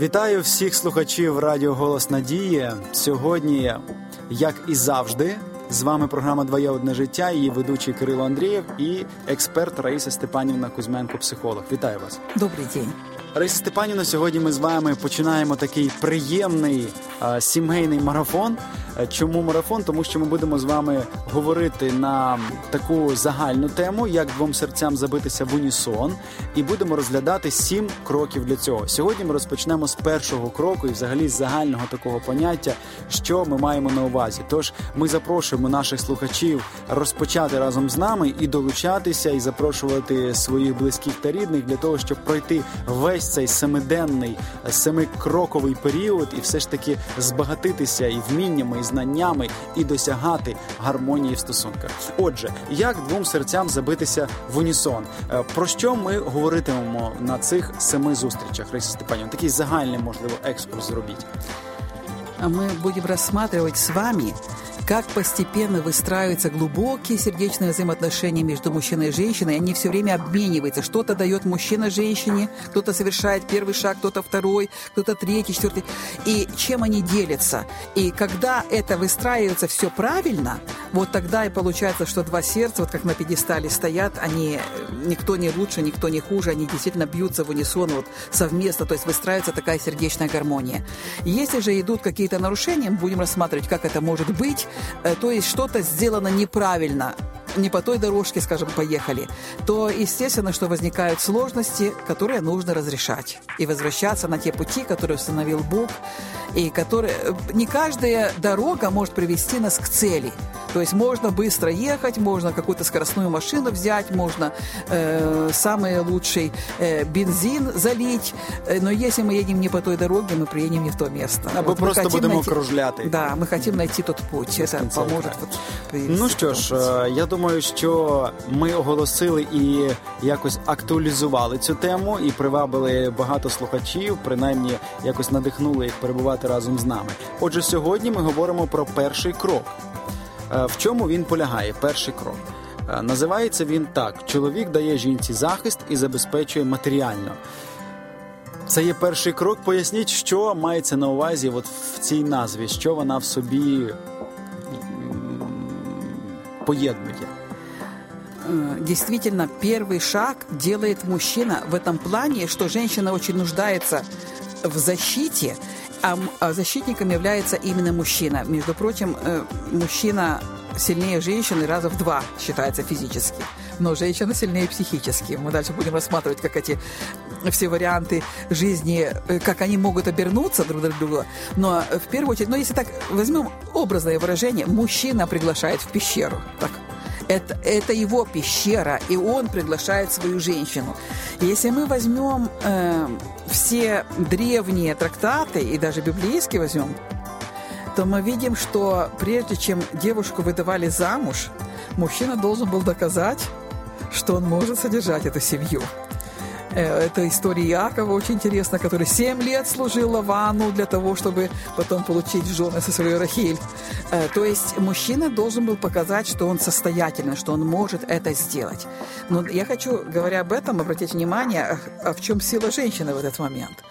Вітаю всіх слухачів Радіо Голос Надії. Сьогодні, як і завжди, з вами програма Двоє одне життя. Її ведучий Кирило Андрієв і експерт Раїса Степанівна Кузьменко, психолог. Вітаю вас. Добрий день. Раїса Степанівна, сьогодні ми з вами починаємо такий приємний а, сімейний марафон. Е, чому марафон? Тому що ми будемо з вами говорити на таку загальну тему, як двом серцям забитися в унісон, і будемо розглядати сім кроків для цього. Сьогодні ми розпочнемо з першого кроку і, взагалі, з загального такого поняття, що ми маємо на увазі. Тож ми запрошуємо наших слухачів розпочати разом з нами і долучатися, і запрошувати своїх близьких та рідних для того, щоб пройти весь цей семиденний семикроковий період, і все ж таки збагатитися і вміннями і знаннями і досягати гармонії в стосунках. Отже, як двом серцям забитися в унісон? Е, про що ми говоритимемо на цих семи зустрічах? Раїса Степанівна? такий загальний, можливо, екскурс зробіть. Мы будем рассматривать с вами как постепенно выстраиваются глубокие сердечные взаимоотношения между мужчиной и женщиной. Они все время обмениваются. Что-то дает мужчина женщине, кто-то совершает первый шаг, кто-то второй, кто-то третий, четвертый. И чем они делятся? И когда это выстраивается все правильно, вот тогда и получается, что два сердца, вот как на пьедестале стоят, они никто не лучше, никто не хуже, они действительно бьются в унисон вот совместно, то есть выстраивается такая сердечная гармония. Если же идут какие-то нарушения, будем рассматривать, как это может быть, Э, то есть что-то сделано неправильно, не по той дорожке, скажем, поехали, то естественно, что возникают сложности, которые нужно разрешать и возвращаться на те пути, которые установил Бог, и которые э, не каждая дорога может привести нас к цели. То есть можно быстро ехать, можно какую-то скоростную машину взять, можно э, самый лучший э, бензин залить, э, но если мы едем не по той дороге, мы приедем не в то место. Або вот просто будемо найти... кружляти. Да, мы хотим найти тот путь. Это поможет. Вот, ну що ж, я думаю, що ми оголосили і якось актуалізували цю тему і привабили багато слухачів, принаймні якось надихнули їх перебувати разом з нами. Отже, сьогодні ми говоримо про перший крок. Е, в чому він полягає? Перший крок. Е, називається він так: чоловік дає жінці захист і забезпечує матеріально. Це є перший крок. Поясніть, що мається на увазі от в цій назві, що вона в собі поєднує. Э, действительно первый шаг делает мужчина в этом плане, что женщина очень нуждается в защите, а защитником является именно мужчина. Между прочим, э, мужчина сильнее женщины раза в два считается физически, но женщина сильнее психически. Мы дальше будем рассматривать, как эти все варианты жизни, э, как они могут обернуться друг друг друга. Но в первую очередь, но если так возьмем образное выражение, мужчина приглашает в пещеру. Так, это, это его пещера, и он приглашает свою женщину. Если мы возьмем э, все древние трактаты, и даже библейские возьмем, то мы видим, что прежде чем девушку выдавали замуж, мужчина должен был доказать, что он может содержать эту семью. Э, это история Иакова очень интересная, который 7 лет служил Лавану для того, чтобы потом получить в жены со своей Рахиль. Э, то есть мужчина должен был показать, что он состоятельный, что он может это сделать. Но я хочу, говоря об этом, обратить внимание, а в чем сила женщины в этот момент.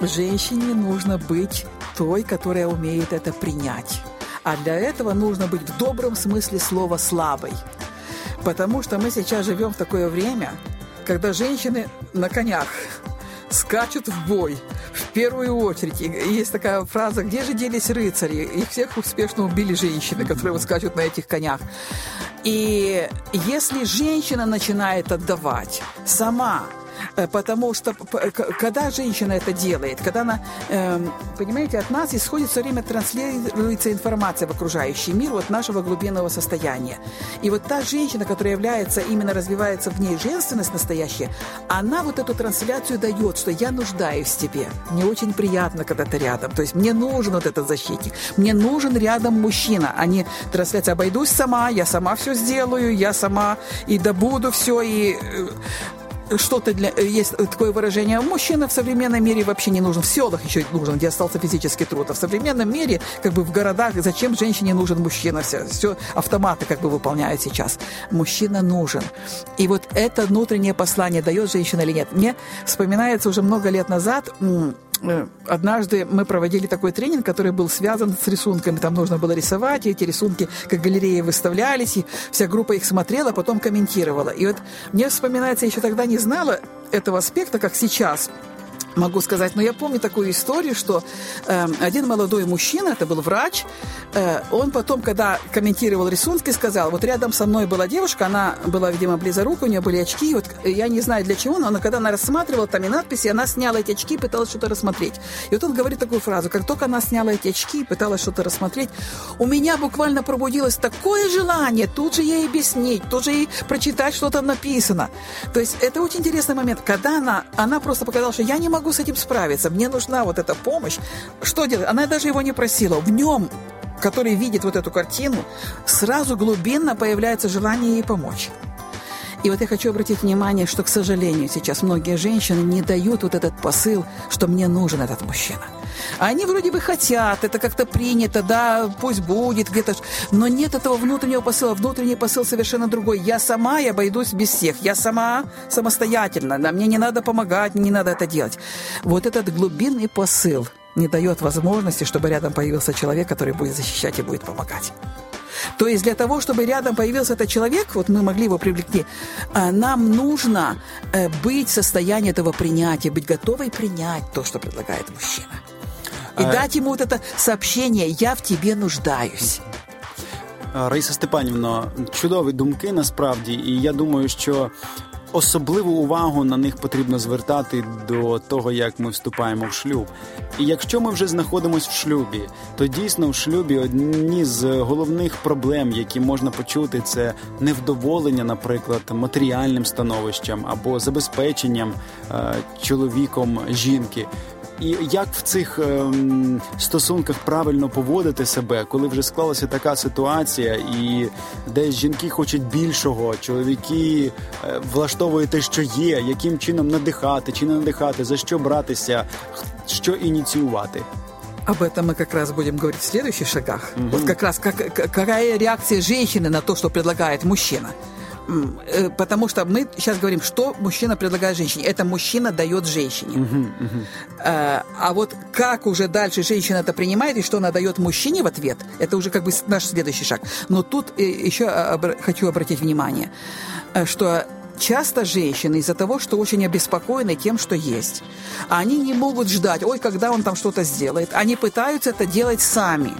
Женщине нужно быть той, которая умеет это принять. А для этого нужно быть в добром смысле слова слабой. Потому что мы сейчас живем в такое время, когда женщины на конях скачут в бой. В первую очередь. И есть такая фраза, где же делись рыцари? Их всех успешно убили женщины, которые вот скачут на этих конях. И если женщина начинает отдавать сама потому что когда женщина это делает, когда она, эм, понимаете, от нас исходит все время транслируется информация в окружающий мир от нашего глубинного состояния. И вот та женщина, которая является, именно развивается в ней женственность настоящая, она вот эту трансляцию дает, что я нуждаюсь в тебе. Мне очень приятно, когда ты рядом. То есть мне нужен вот этот защитник. Мне нужен рядом мужчина, а не трансляция «обойдусь сама, я сама все сделаю, я сама и добуду все, и э, что-то для... Есть такое выражение, мужчина в современном мире вообще не нужен. В селах еще нужен, где остался физический труд. А в современном мире, как бы в городах, зачем женщине нужен мужчина? Все, все автоматы как бы выполняют сейчас. Мужчина нужен. И вот это внутреннее послание дает женщина или нет. Мне вспоминается уже много лет назад Э, однажды мы проводили такой тренинг, который был связан с рисунками. Там нужно было рисовать, и эти рисунки как галереи выставлялись, и вся группа их смотрела, потом комментировала. И вот мне вспоминается, я еще тогда не знала этого аспекта, как сейчас – могу сказать. Но я помню такую историю, что э, один молодой мужчина, это был врач, э, он потом, когда комментировал рисунки, сказал, вот рядом со мной была девушка, она была, видимо, близорука, у нее были очки, вот я не знаю для чего, но она, когда она рассматривала там и надписи, она сняла эти очки и пыталась что-то рассмотреть. И вот он говорит такую фразу, как только она сняла эти очки и пыталась что-то рассмотреть, у меня буквально пробудилось такое желание тут же ей объяснить, тут же ей прочитать, что там написано. То есть это очень интересный момент, когда она, она просто показала, что я не могу могу с этим справиться, мне нужна вот эта помощь. Что делать? Она даже его не просила. В нем, который видит вот эту картину, сразу глубинно появляется желание ей помочь. И вот я хочу обратить внимание, что, к сожалению, сейчас многие женщины не дают вот этот посыл, что мне нужен этот мужчина. Они вроде бы хотят, это как-то принято, да, пусть будет где-то, но нет этого внутреннего посыла. Внутренний посыл совершенно другой. Я сама, я обойдусь без всех. Я сама самостоятельно, да, мне не надо помогать, не надо это делать. Вот этот глубинный посыл не дает возможности, чтобы рядом появился человек, который будет защищать и будет помогать. То есть для того, чтобы рядом появился этот человек, вот мы могли его привлекти, а, нам нужно э, быть в состоянии этого принятия, быть готовой принять то, что предлагает мужчина. И а... дать ему вот это сообщение «я в тебе нуждаюсь». Раїса Степанівна, чудові думки насправді, і я думаю, що Особливу увагу на них потрібно звертати до того, як ми вступаємо в шлюб. І якщо ми вже знаходимося в шлюбі, то дійсно в шлюбі одні з головних проблем, які можна почути, це невдоволення, наприклад, матеріальним становищем або забезпеченням е- чоловіком жінки. І як в цих ем, стосунках правильно поводити себе, коли вже склалася така ситуація, і десь жінки хочуть більшого, чоловіки е, влаштовують те, що є, яким чином надихати чи не надихати, за що братися, що ініціювати. Об этом мы как раз будем говорить в следующих шагах. Угу. Вот как раз как, какая реакция женщины на то, что предлагает мужчина. Э, потому что мы сейчас говорим, что мужчина предлагает женщине. Это мужчина дает женщине. Uh-huh, uh-huh. А вот как уже дальше женщина это принимает и что она дает мужчине в ответ, это уже как бы наш следующий шаг. Но тут э, еще хочу обратить внимание, э, что часто женщины из-за того, что очень обеспокоены тем, что есть, они не могут ждать, ой, когда он там что-то сделает. Они пытаются это делать сами.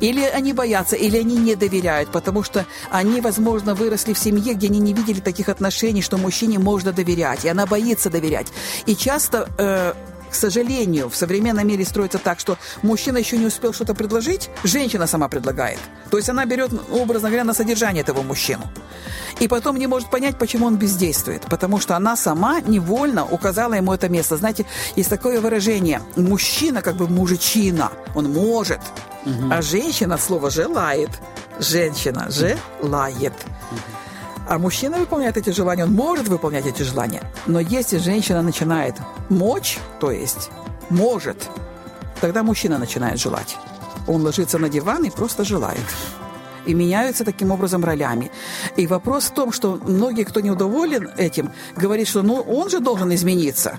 Или они боятся, или они не доверяют, потому что они, возможно, выросли в семье, где они не видели таких отношений, что мужчине можно доверять, и она боится доверять. И часто э, к сожалению, в современном мире строится так, что мужчина еще не успел что-то предложить, женщина сама предлагает. То есть она берет, образно говоря, на содержание этого мужчину. И потом не может понять, почему он бездействует. Потому что она сама невольно указала ему это место. Знаете, есть такое выражение. Мужчина как бы мужичина. Он может. А женщина слово желает. Женщина желает. А мужчина выполняет эти желания, он может выполнять эти желания. Но если женщина начинает мочь, то есть может, тогда мужчина начинает желать. Он ложится на диван и просто желает. И меняются таким образом ролями. И вопрос в том, что многие, кто недоволен этим, говорит, что ну он же должен измениться.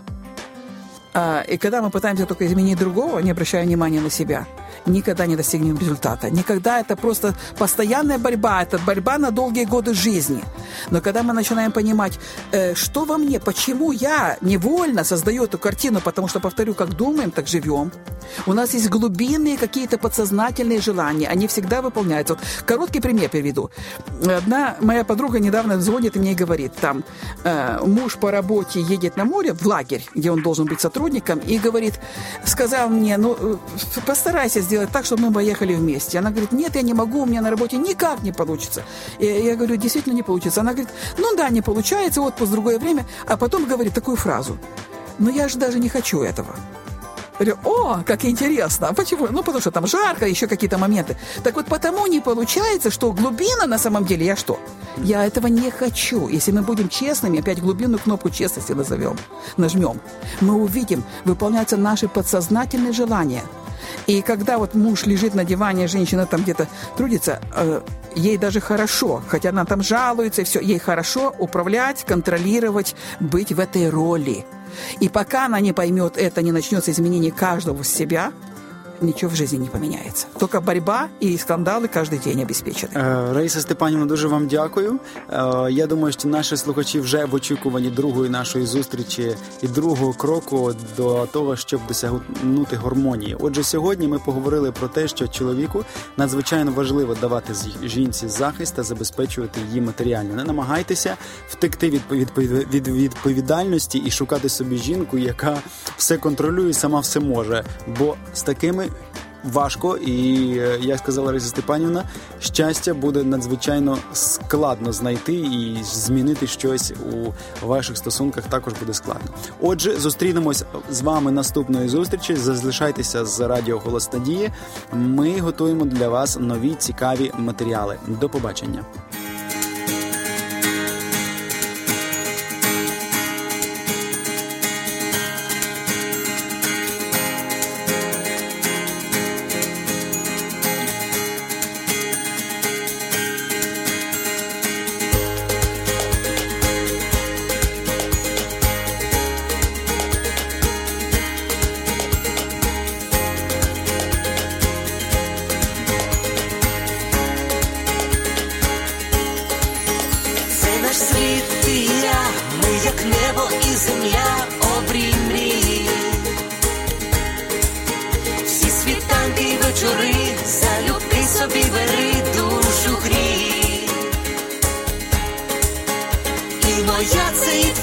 А, и когда мы пытаемся только изменить другого, не обращая внимания на себя – никогда не достигнем результата. Никогда это просто постоянная борьба, это борьба на долгие годы жизни. Но когда мы начинаем понимать, э, что во мне, почему я невольно создаю эту картину, потому что, повторю, как думаем, так живем. У нас есть глубинные какие-то подсознательные желания, они всегда выполняются. Вот короткий пример приведу. Одна моя подруга недавно звонит и мне говорит, там э, муж по работе едет на море, в лагерь, где он должен быть сотрудником, и говорит, сказал мне, ну, э, постарайся сделать так, чтобы мы поехали вместе. Она говорит, нет, я не могу, у меня на работе никак не получится. И я говорю, действительно не получится. Она говорит, ну да, не получается, отпуск в другое время. А потом говорит такую фразу, но я же даже не хочу этого. Говорю, о, как интересно. А почему? Ну, потому что там жарко, еще какие-то моменты. Так вот, потому не получается, что глубина на самом деле я что? Я этого не хочу. Если мы будем честными, опять глубинную кнопку честности назовем, нажмем, мы увидим, выполняются наши подсознательные желания. И когда вот муж лежит на диване, женщина там где-то трудится, э, ей даже хорошо, хотя она там жалуется и все, ей хорошо управлять, контролировать, быть в этой роли. И пока она не поймет это, не начнется изменение каждого в себя – ничего в жизни не поменяется. Только борьба і скандали кожен день обеспечені. Е, Раїса Степанівна, дуже вам дякую. Е, я думаю, що наші слухачі вже в очікуванні другої нашої зустрічі і другого кроку до того, щоб досягнути гармонії. Отже, сьогодні ми поговорили про те, що чоловіку надзвичайно важливо давати жінці захист та забезпечувати її матеріально. Не намагайтеся втекти від від відповідальності і шукати собі жінку, яка все контролює, сама все може. Бо з такими важко, і е, як сказала Лариса Степанівна, щастя буде надзвичайно складно знайти і змінити щось у ваших стосунках також буде складно. Отже, зустрінемось з вами наступної зустрічі. Залишайтеся з радіо Голос Надії. Ми готуємо для вас нові цікаві матеріали. До побачення.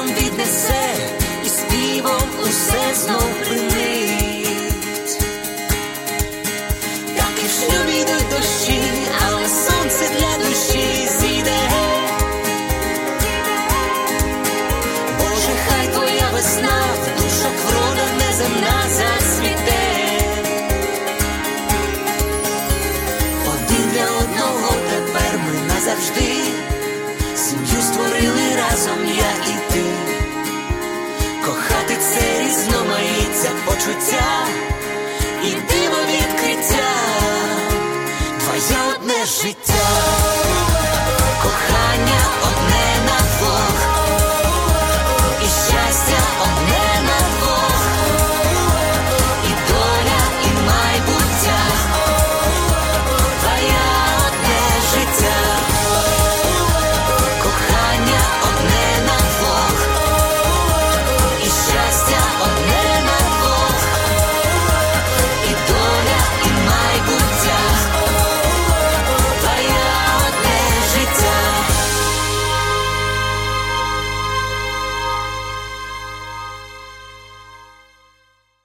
vjetrom vide se i s pivom u seznom